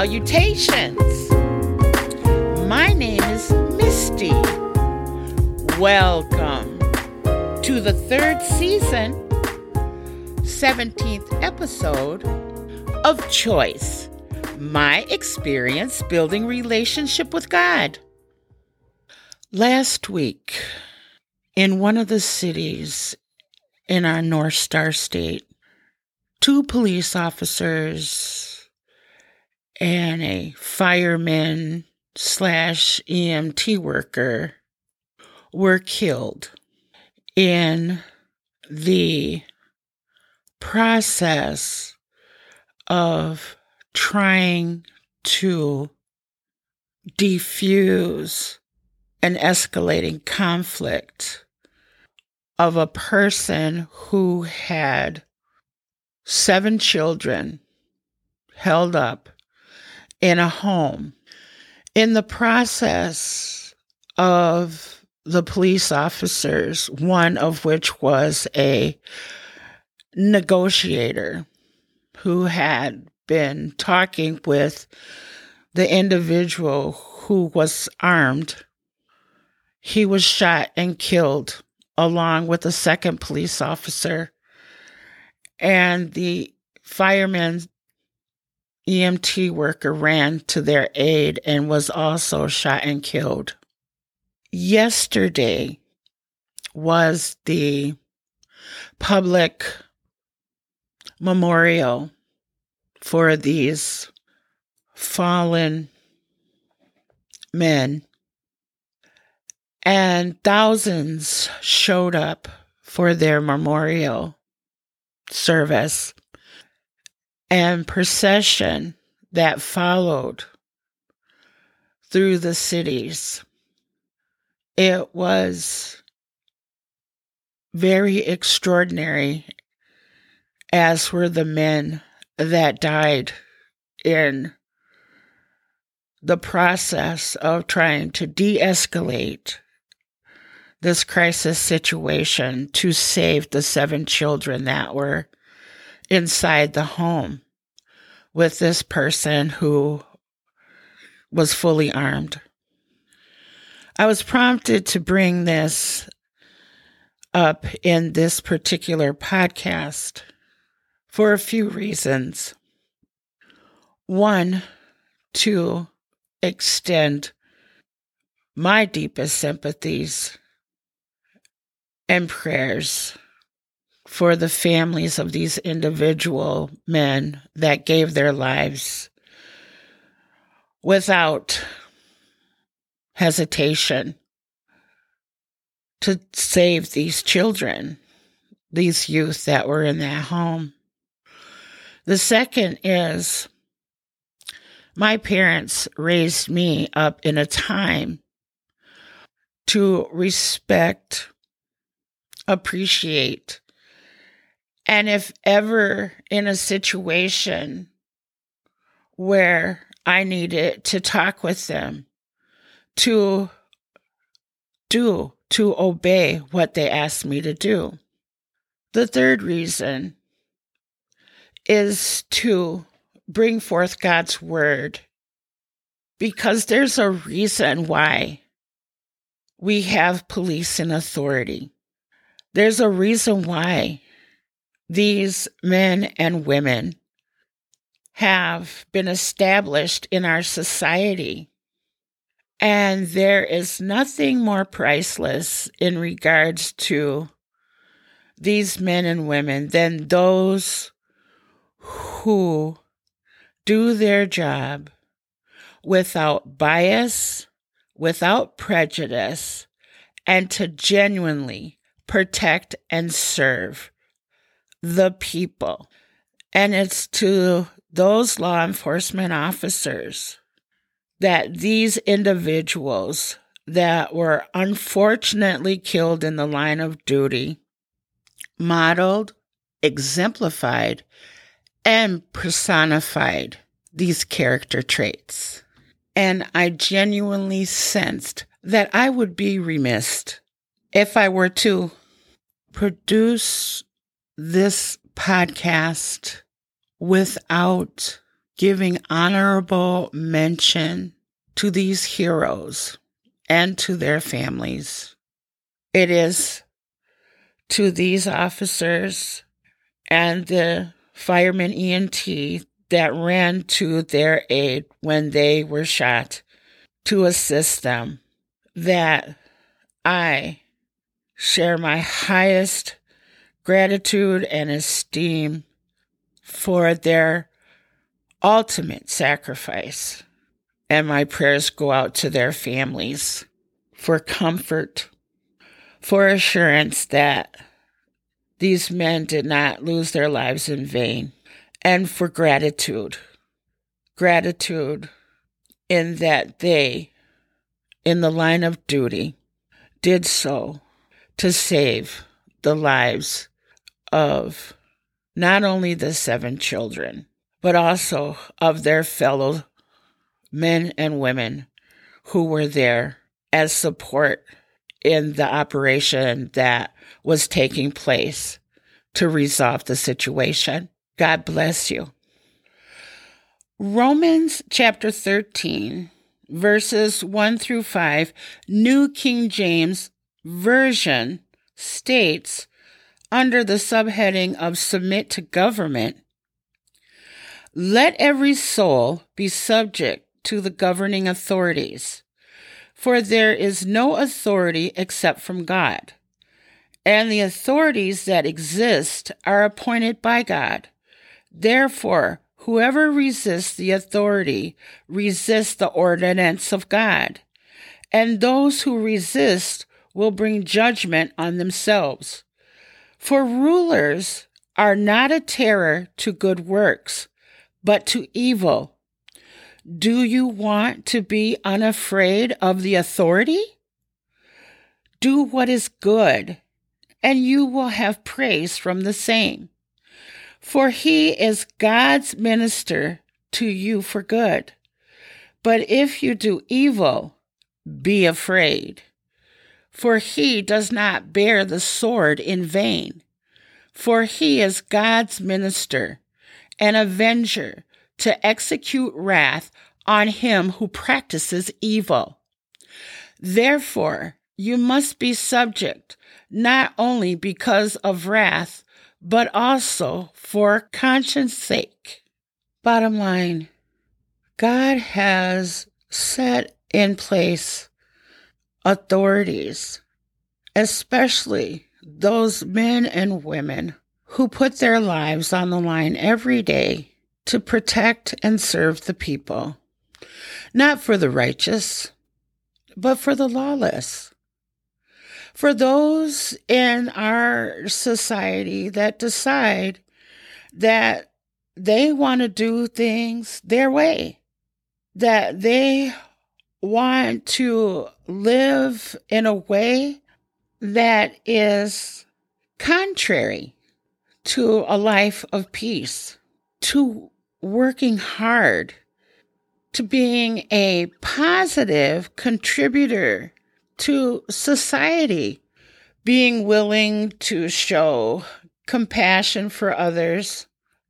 Salutations! My name is Misty. Welcome to the third season, 17th episode of Choice My Experience Building Relationship with God. Last week, in one of the cities in our North Star state, two police officers and a fireman slash EMT worker were killed in the process of trying to defuse an escalating conflict of a person who had seven children held up in a home. In the process of the police officers, one of which was a negotiator who had been talking with the individual who was armed, he was shot and killed along with a second police officer and the fireman EMT worker ran to their aid and was also shot and killed. Yesterday was the public memorial for these fallen men. And thousands showed up for their memorial service and procession that followed through the cities. It was very extraordinary, as were the men that died in the process of trying to de escalate this crisis situation to save the seven children that were inside the home with this person who was fully armed. I was prompted to bring this up in this particular podcast for a few reasons. One, to extend my deepest sympathies and prayers for the families of these individual men that gave their lives without hesitation to save these children, these youth that were in that home. The second is my parents raised me up in a time to respect appreciate. And if ever in a situation where I needed to talk with them, to do, to obey what they asked me to do. The third reason is to bring forth God's word because there's a reason why we have police and authority. There's a reason why these men and women have been established in our society. And there is nothing more priceless in regards to these men and women than those who do their job without bias, without prejudice, and to genuinely protect, and serve the people. And it's to those law enforcement officers that these individuals that were unfortunately killed in the line of duty modeled, exemplified, and personified these character traits. And I genuinely sensed that I would be remiss if I were to produce this podcast without giving honorable mention to these heroes and to their families. It is to these officers and the fireman EMT that ran to their aid when they were shot to assist them that I share my highest gratitude and esteem for their ultimate sacrifice. And my prayers go out to their families for comfort, for assurance that these men did not lose their lives in vain, and for gratitude. Gratitude in that they, in the line of duty, did so to save the lives of not only the seven children, but also of their fellow men and women who were there as support in the operation that was taking place to resolve the situation. God bless you. Romans chapter 13, verses 1 through 5, New King James Version states under the subheading of Submit to Government let every soul be subject to the governing authorities, for there is no authority except from God, and the authorities that exist are appointed by God. Therefore, whoever resists the authority resists the ordinance of God, and those who resist will bring judgment on themselves. For rulers are not a terror to good works but to evil. Do you want to be unafraid of the authority? Do what is good, and you will have praise from the same. For he is God's minister to you for good. But if you do evil, be afraid. For he does not bear the sword in vain. For he is God's minister an avenger to execute wrath on him who practices evil. Therefore, you must be subject not only because of wrath, but also for conscience sake. Bottom line, God has set in place authorities, especially those men and women who put their lives on the line every day to protect and serve the people, not for the righteous, but for the lawless. For those in our society that decide that they want to do things their way, that they want to live in a way that is contrary to a life of peace, to working hard, to being a positive contributor to society, being willing to show compassion for others,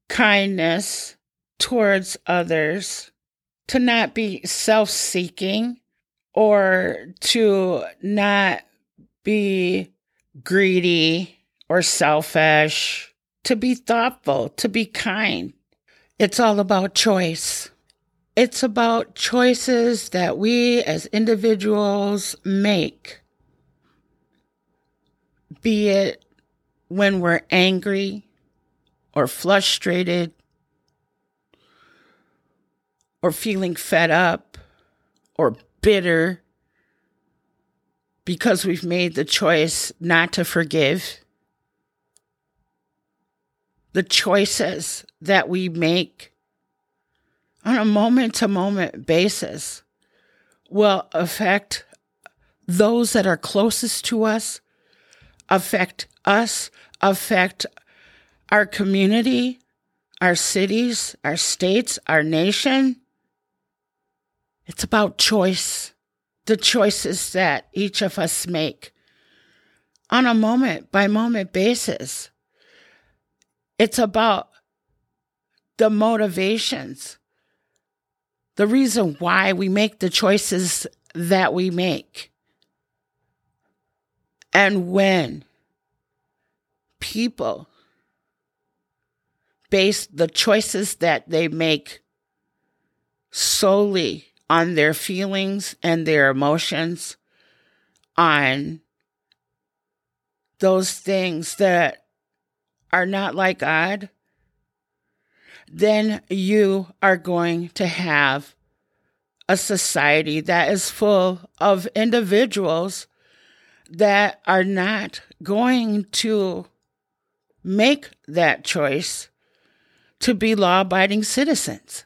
kindness towards others, to not be self seeking or to not be greedy or selfish to be thoughtful, to be kind. It's all about choice. It's about choices that we as individuals make, be it when we're angry or frustrated or feeling fed up or bitter because we've made the choice not to forgive the choices that we make on a moment to moment basis will affect those that are closest to us, affect us, affect our community, our cities, our states, our nation. It's about choice, the choices that each of us make on a moment by moment basis. It's about the motivations the reason why we make the choices that we make. And when people base the choices that they make solely on their feelings and their emotions, on those things that are not like God, then you are going to have a society that is full of individuals that are not going to make that choice to be law abiding citizens.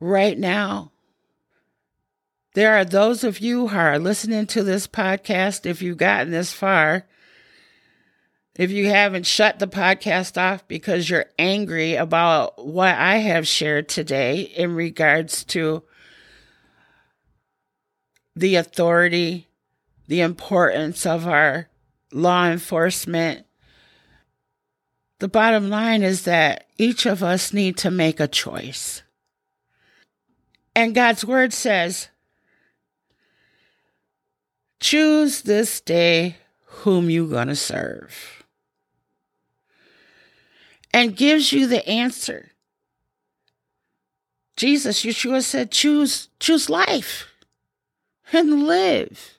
Right now, there are those of you who are listening to this podcast, if you've gotten this far, if you haven't shut the podcast off because you're angry about what I have shared today in regards to the authority, the importance of our law enforcement, the bottom line is that each of us need to make a choice. And God's word says, choose this day whom you going to serve and gives you the answer. Jesus, Yeshua said, choose, choose life and live.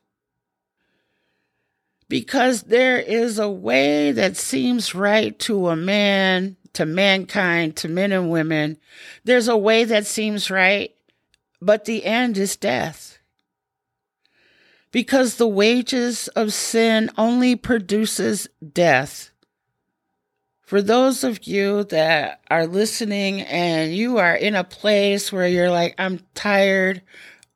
Because there is a way that seems right to a man, to mankind, to men and women. There's a way that seems right, but the end is death. Because the wages of sin only produces death. For those of you that are listening and you are in a place where you're like, I'm tired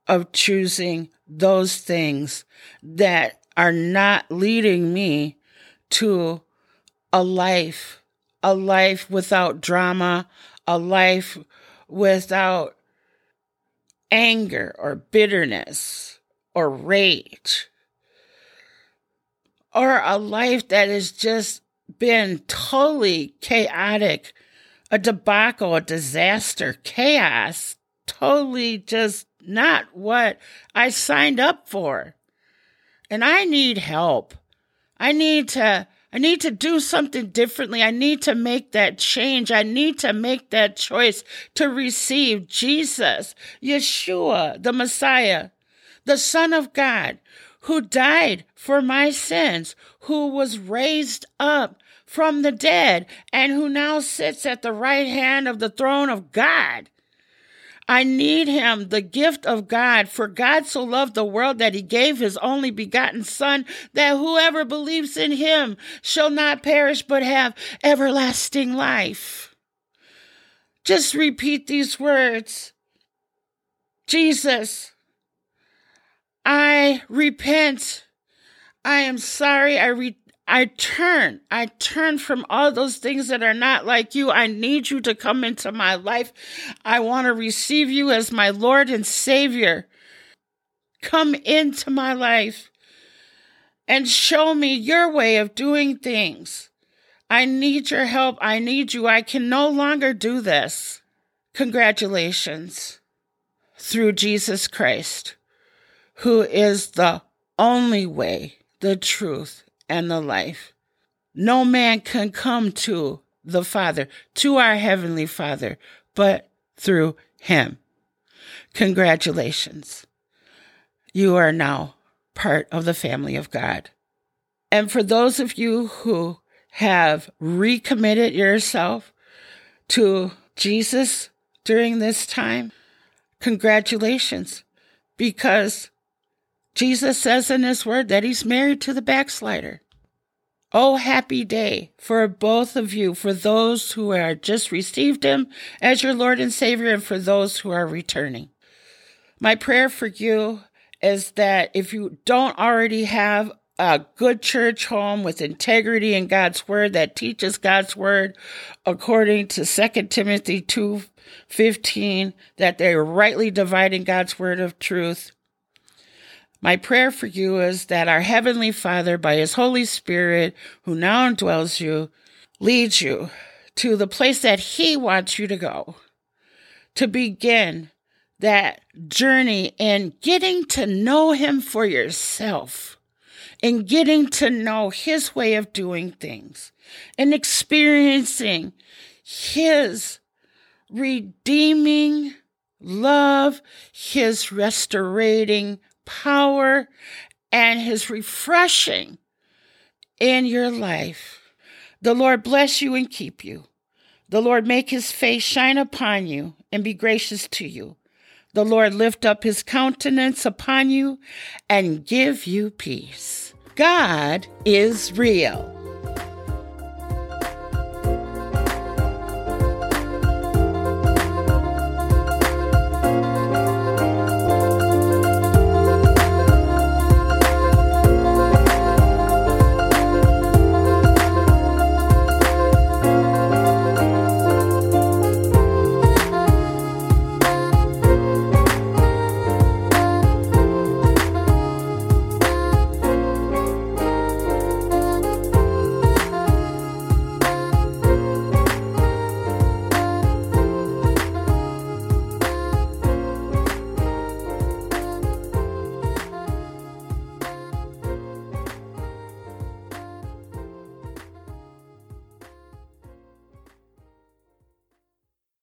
of choosing those things that are not leading me to a life, a life without drama, a life without anger or bitterness or rage, or a life that has just been totally chaotic, a debacle, a disaster, chaos, totally just not what I signed up for. And I need help. I need to I need to do something differently. I need to make that change. I need to make that choice to receive Jesus, Yeshua, the Messiah, the Son of God, who died for my sins, who was raised up from the dead, and who now sits at the right hand of the throne of God. I need him, the gift of God, for God so loved the world that he gave his only begotten Son, that whoever believes in him shall not perish but have everlasting life. Just repeat these words Jesus, I repent. I am sorry. I re- I turn. I turn from all those things that are not like you. I need you to come into my life. I want to receive you as my Lord and Savior. Come into my life and show me your way of doing things. I need your help. I need you. I can no longer do this. Congratulations through Jesus Christ who is the only way, the truth, and the life. No man can come to the Father, to our Heavenly Father, but through Him. Congratulations. You are now part of the family of God. And for those of you who have recommitted yourself to Jesus during this time, congratulations, because Jesus says in his word that he's married to the backslider. Oh, happy day for both of you, for those who are just received him as your Lord and Savior, and for those who are returning. My prayer for you is that if you don't already have a good church home with integrity in God's word that teaches God's word according to 2 Timothy 2 15, that they're rightly dividing God's word of truth, my prayer for you is that our Heavenly Father, by His Holy Spirit, who now indwells you, leads you to the place that He wants you to go, to begin that journey in getting to know Him for yourself and getting to know His way of doing things and experiencing His redeeming love, His restorating power, and His refreshing in your life. The Lord bless you and keep you. The Lord make his face shine upon you and be gracious to you. The Lord lift up his countenance upon you and give you peace. God is real.